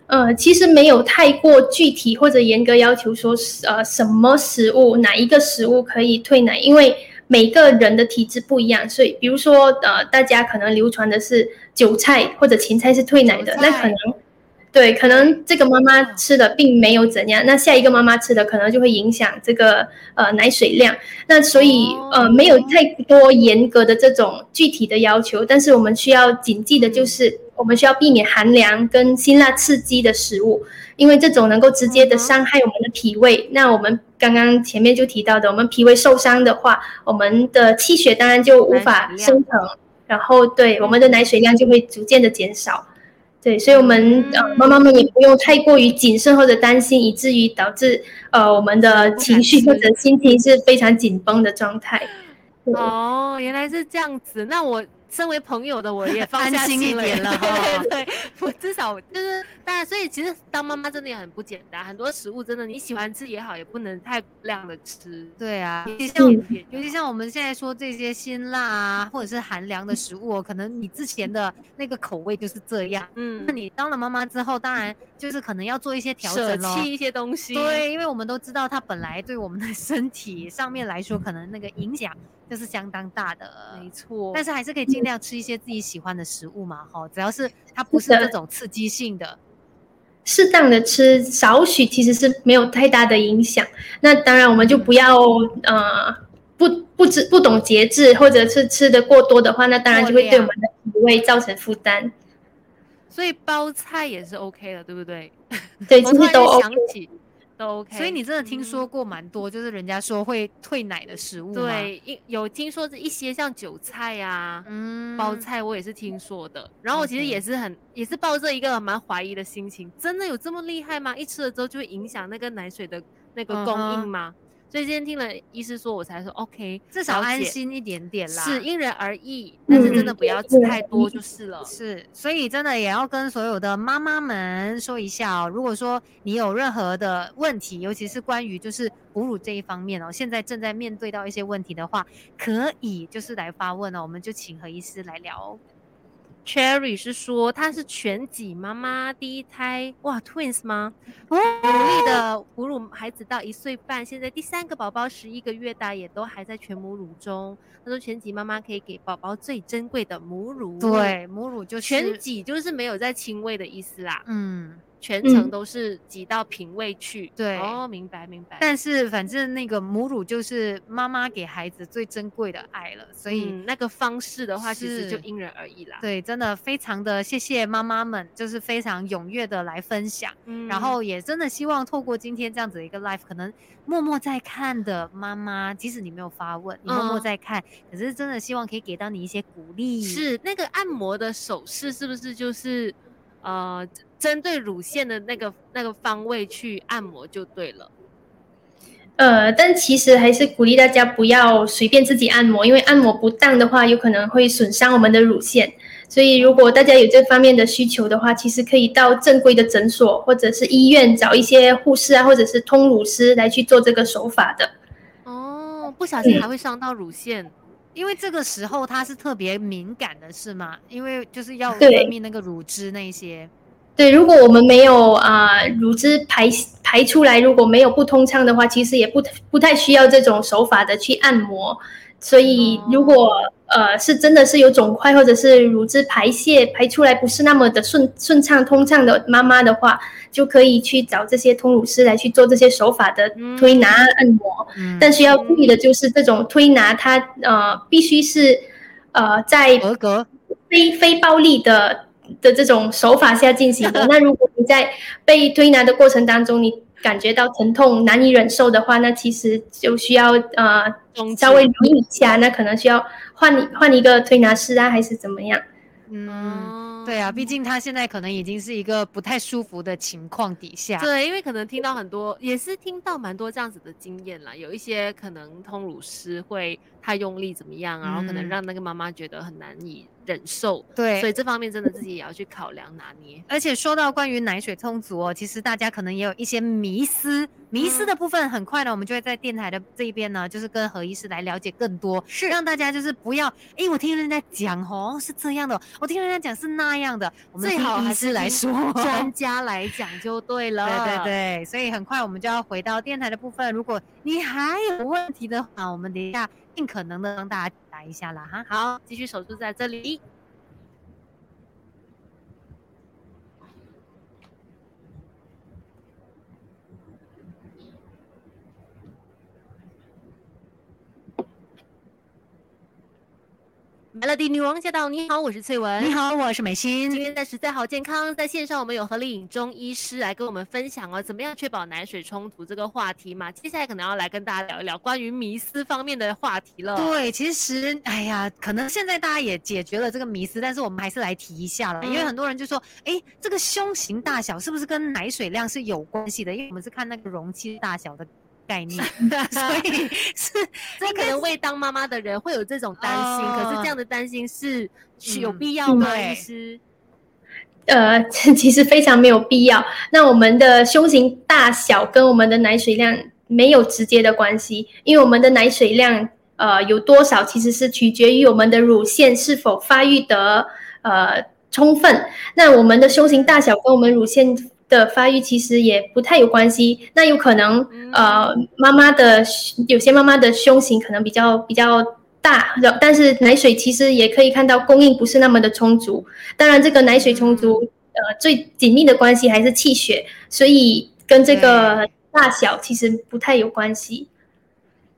呃，其实没有太过具体或者严格要求说，呃，什么食物哪一个食物可以退奶，因为每个人的体质不一样，所以比如说，呃，大家可能流传的是韭菜或者芹菜是退奶的，那可能。对，可能这个妈妈吃的并没有怎样，那下一个妈妈吃的可能就会影响这个呃奶水量。那所以呃没有太多严格的这种具体的要求，但是我们需要谨记的就是，我们需要避免寒凉跟辛辣刺激的食物，因为这种能够直接的伤害我们的脾胃。那我们刚刚前面就提到的，我们脾胃受伤的话，我们的气血当然就无法生成，然后对我们的奶水量就会逐渐的减少。对，所以，我们呃，妈妈们也不用太过于谨慎或者担心，以至于导致呃，我们的情绪或者心情是非常紧绷的状态。哦，原来是这样子，那我。身为朋友的我也放心一点了，对对，我至少就是当然，所以其实当妈妈真的也很不简单，很多食物真的你喜欢吃也好，也不能太量的吃。对啊，尤其像尤其像我们现在说这些辛辣啊，或者是寒凉的食物，可能你之前的那个口味就是这样。嗯，那你当了妈妈之后，当然就是可能要做一些调整喽，舍弃一些东西。对，因为我们都知道它本来对我们的身体上面来说，可能那个影响。就是相当大的，没错。但是还是可以尽量吃一些自己喜欢的食物嘛，哈，只要是它不是这种刺激性的，适当的吃少许其实是没有太大的影响。那当然我们就不要呃不不知不懂节制，或者是吃的过多的话，那当然就会对我们的脾胃造成负担。所以包菜也是 OK 的，对不对？对，其实都 OK。都 OK，所以你真的听说过蛮多，就是人家说会退奶的食物对，有听说一些像韭菜呀、嗯，包菜，我也是听说的。然后我其实也是很，也是抱着一个蛮怀疑的心情，真的有这么厉害吗？一吃了之后就会影响那个奶水的那个供应吗？所以今天听了医师说，我才说 OK，至少安心一点点啦。是因人而异，但是真的不要吃太多就是了。是，所以真的也要跟所有的妈妈们说一下哦，如果说你有任何的问题，尤其是关于就是哺乳这一方面哦，现在正在面对到一些问题的话，可以就是来发问哦，我们就请何医师来聊哦。Cherry 是说她是全己妈妈，第一胎哇 twins 吗？努力的哺乳孩子到一岁半，现在第三个宝宝十一个月大，也都还在全母乳中。她说全己妈妈可以给宝宝最珍贵的母乳，，对，母乳就是全己就是没有在亲喂的意思啦，嗯。全程都是挤到瓶喂去。对哦，明白明白。但是反正那个母乳就是妈妈给孩子最珍贵的爱了，所以、嗯、那个方式的话，其实就因人而异啦。对，真的非常的谢谢妈妈们，就是非常踊跃的来分享，嗯然后也真的希望透过今天这样子的一个 live，可能默默在看的妈妈，即使你没有发问，你默默嗯在看，可是真的希望可以给到你一些鼓励。是那个按摩的手势，是不是就是呃针对乳腺的那个那个方位去按摩就对了？呃，但其实还是鼓励大家不要随便自己按摩，因为按摩不当的话，有可能会损伤我们的乳腺。所以，如果大家有这方面的需求的话，其实可以到正规的诊所或者是医院找一些护士啊，或者是通乳师来去做这个手法的。哦，不小心还会伤到乳腺。因为这个时候它是特别敏感的，是吗？因为就是要分泌那个乳汁那一些。对，如果我们没有啊、乳汁排排出来，如果没有不通畅的话，其实也不不太需要这种手法的去按摩。所以，如果呃是真的是有肿块，或者是乳汁排泄排出来不是那么的顺顺畅通畅的妈妈的话，就可以去找这些通乳师来去做这些手法的推拿按摩。嗯，但需要注意的就是，这种推拿它呃必须是呃在合格。非非暴力的的这种手法下进行的。那如果你在被推拿的过程当中，你感觉到疼痛难以忍受的话，那其实就需要呃稍微留意一下，那可能需要换换一个推拿师啊，还是怎么样？嗯，嗯对啊，毕竟他现在可能已经是一个不太舒服的情况底下。对，因为可能听到很多，也是听到蛮多这样子的经验啦。有一些可能通乳师会太用力怎么样啊，然后可能嗯让那个妈妈觉得很难以忍受。对所以这方面真的自己也要去考量拿捏。而且说到关于奶水充足哦，其实大家可能也有一些迷思，迷思的部分很快呢，我们就会在电台的这一边呢，就是跟何医师来了解更多，是让大家就是不要，诶，我听人家讲哦是这样的，我听人家讲是那样的，我们最好还是来说，专 家来讲就对了。对对对，所以很快我们就要回到电台的部分。如果你还有问题的话，我们等一下尽可能的帮大家解答一下了哈。好，继续守住在这里。Melody 女王驾到！你好，我是翠文。你好，我是美心。今天在实在好健康，在线上我们有何丽颖中医师来跟我们分享哦，怎么样确保奶水充足这个话题嘛。接下来可能要来跟大家聊一聊关于迷思方面的话题了。对，其实哎呀，可能现在大家也解决了这个迷思，但是我们还是来提一下了，因为嗯很多人就说，哎，这个胸型大小是不是跟奶水量是有关系的？因为我们是看那个容器大小的概念，所以是这可能为当妈妈的人会有这种担心，可是这样的担心是是有嗯必要吗？对医师？呃，其实非常没有必要。那我们的胸型大小跟我们的奶水量没有直接的关系，因为我们的奶水量呃有多少，其实是取决于我们的乳腺是否发育得呃充分。那我们的胸型大小跟我们乳腺的发育其实也不太有关系。那有可能呃妈妈的有些妈妈的胸型可能比较比较。大，但是奶水其实也可以看到供应不是那么的充足。当然，这个奶水充足，呃，最紧密的关系还是气血，所以跟这个大小其实不太有关系。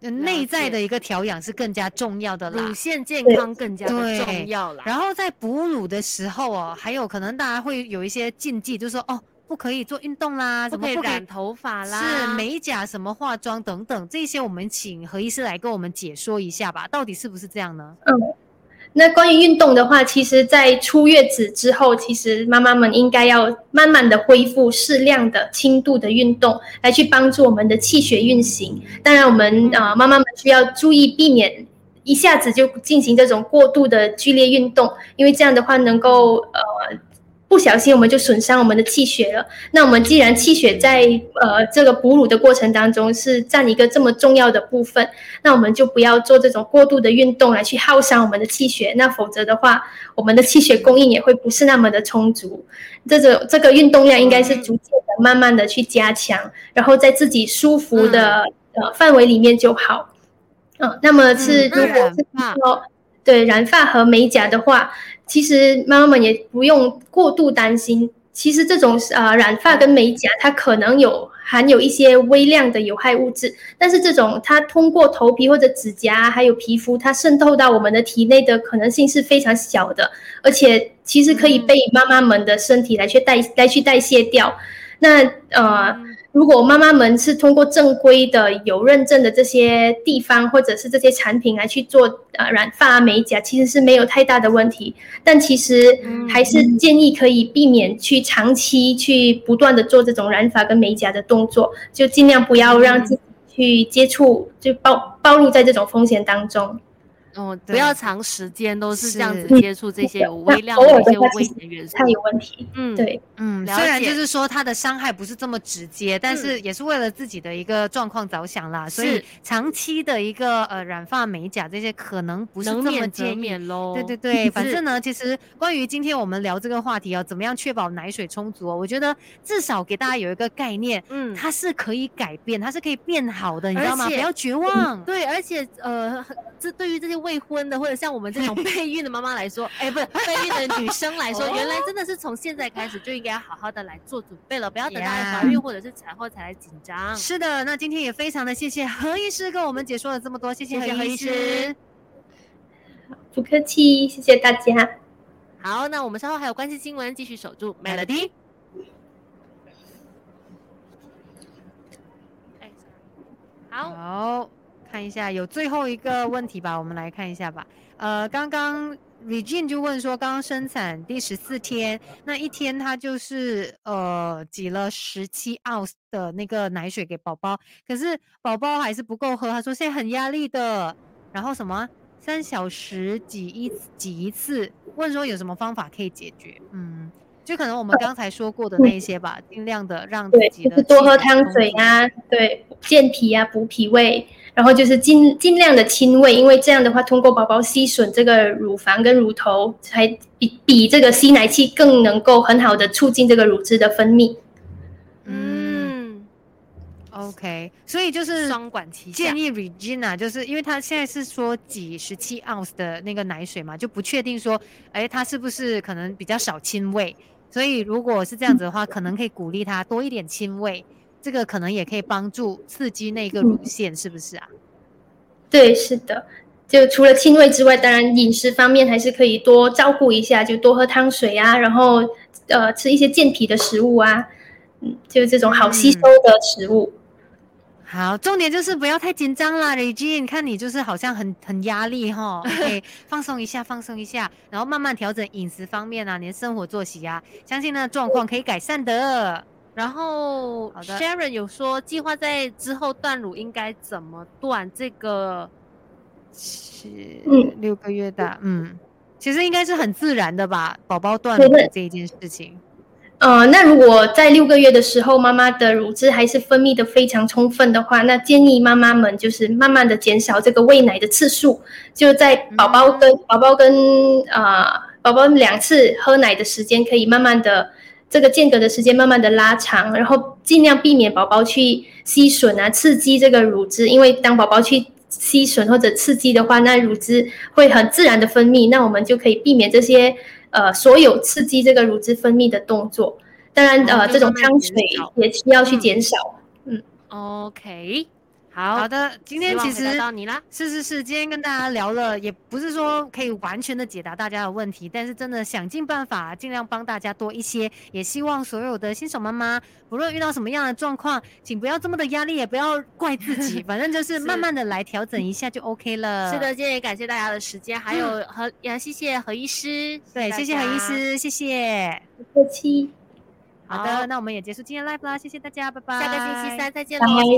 内在的一个调养是更加重要的啦乳。腺健康更加的重要啦。然后在哺乳的时候哦，还有可能大家会有一些禁忌，就是说哦，不可以做运动啦，不可以什么不可以染头发啦，是美甲、什么化妆等等，这些我们请何医师来跟我们解说一下吧，到底是不是这样呢？嗯那关于运动的话，其实，在出月子之后，其实妈妈们应该要慢慢的恢复适量的轻度的运动，来去帮助我们的气血运行。当然，我们呃妈妈们需要注意避免一下子就进行这种过度的剧烈运动，因为这样的话能够呃。不小心我们就损伤我们的气血了。那我们既然气血在呃这个哺乳的过程当中是占一个这么重要的部分，那我们就不要做这种过度的运动来去耗伤我们的气血。那否则的话，我们的气血供应也会不是那么的充足。这个这个运动量应该是逐渐的、慢慢的去加强，然后在自己舒服的呃范围里面就好。嗯，那么是如果是说对染发和美甲的话。其实妈妈们也不用过度担心。其实这种呃染发跟美甲，它可能有含有一些微量的有害物质，但是这种它通过头皮或者指甲还有皮肤，它渗透到我们的体内的可能性是非常小的，而且其实可以被妈妈们的身体来去代来去代谢掉。那呃。如果妈妈们是通过正规的、有认证的这些地方，或者是这些产品来去做呃染发啊美甲，其实是没有太大的问题。但其实还是建议可以避免去长期去不断的做这种染发跟美甲的动作，就尽量不要让自己去接触，就暴暴露在这种风险当中。哦，不要长时间都是这样子接触这些有微量的一些危险元素，它有问题。嗯，对，嗯，虽然就是说它的伤害不是这么直接，但是也是为了自己的一个状况着想啦。所以长期的一个呃染发美甲这些可能不是这么建议喽。对对 对，反正呢，其实关于今天我们聊这个话题哦，怎么样确保奶水充足？我觉得至少给大家有一个概念，嗯，它是可以改变，它是可以变好的，你知道吗？不要绝望。对，而且呃，这对于这些未婚的或者像我们这种 备孕的妈妈来说，哎，不是备孕的女生来说，原来真的是从现在开始就应该要好好的来做准备了，不要等到怀孕或者是产后才来紧张。是的，那今天也非常的谢谢何医师跟我们解说了这么多，谢谢何医师。不客气，谢谢大家。好，那我们稍后还有关系新闻，继续守住 Melody。好。看一下，有最后一个问题吧，我们来看一下吧。呃，刚刚 Regine 就问说，刚刚生产第十四天，那一天他就是呃挤了十七盎司的那个奶水给宝宝，可是宝宝还是不够喝，他说现在很压力的。然后什么三小时挤一挤一次，问说有什么方法可以解决？嗯，就可能我们刚才说过的那一些吧，尽量的让自己的多喝汤水啊，对，健脾啊，补脾胃。然后就是尽尽量的亲喂，因为这样的话，通过宝宝吸吮这个乳房跟乳头，才比比这个吸奶器更能够很好的促进这个乳汁的分泌。嗯，OK，所以就是双管齐下。建议 Regina，就是因为他现在是说几十七盎司的那个奶水嘛，就不确定说，哎，他是不是可能比较少亲喂？所以如果是这样子的话，可能可以鼓励他多一点亲喂。这个可能也可以帮助刺激那个乳腺，是不是啊？对，是的。就除了亲喂之外，当然饮食方面还是可以多照顾一下，就多喝汤水啊，然后呃吃一些健脾的食物啊，嗯，就这种好吸收的食物。好，重点就是不要太紧张啦 e g i n 看你就是好像很很压力哈，OK，放松一下，放松一下，然后慢慢调整饮食方面啊，你的生活作息啊，相信呢状况可以改善的。然后，Sharon 有说计划在之后断乳应该怎么断？这个是六个月大，嗯，其实应该是很自然的吧，宝宝断乳这一件事情。呃，那如果在六个月的时候，妈妈的乳汁还是分泌的非常充分的话，那建议妈妈们就是慢慢的减少这个喂奶的次数，就在宝宝跟宝宝跟呃宝宝两次喝奶的时间，可以慢慢的。这个间隔的时间慢慢的拉长，然后尽量避免宝宝去吸吮啊，刺激这个乳汁，因为当宝宝去吸吮或者刺激的话，那乳汁会很自然的分泌，那我们就可以避免这些呃所有刺激这个乳汁分泌的动作。当然，呃，这种汤水也需要去减少。嗯，OK。好好的，今天其实到你啦。是是是，今天跟大家聊了，也不是说可以完全的解答大家的问题，但是真的想尽办法，尽量帮大家多一些。也希望所有的新手妈妈，不论遇到什么样的状况，请不要这么的压力，也不要怪自己，反正就是是慢慢的来调整一下就 OK 了。是的，，今天也感谢大家的时间，还有何也谢谢何医师。对，谢谢何医。师，谢谢。不客气。好的，那我们也结束今天 live 啦，谢谢大家，拜拜。下个星期三再见拜喽。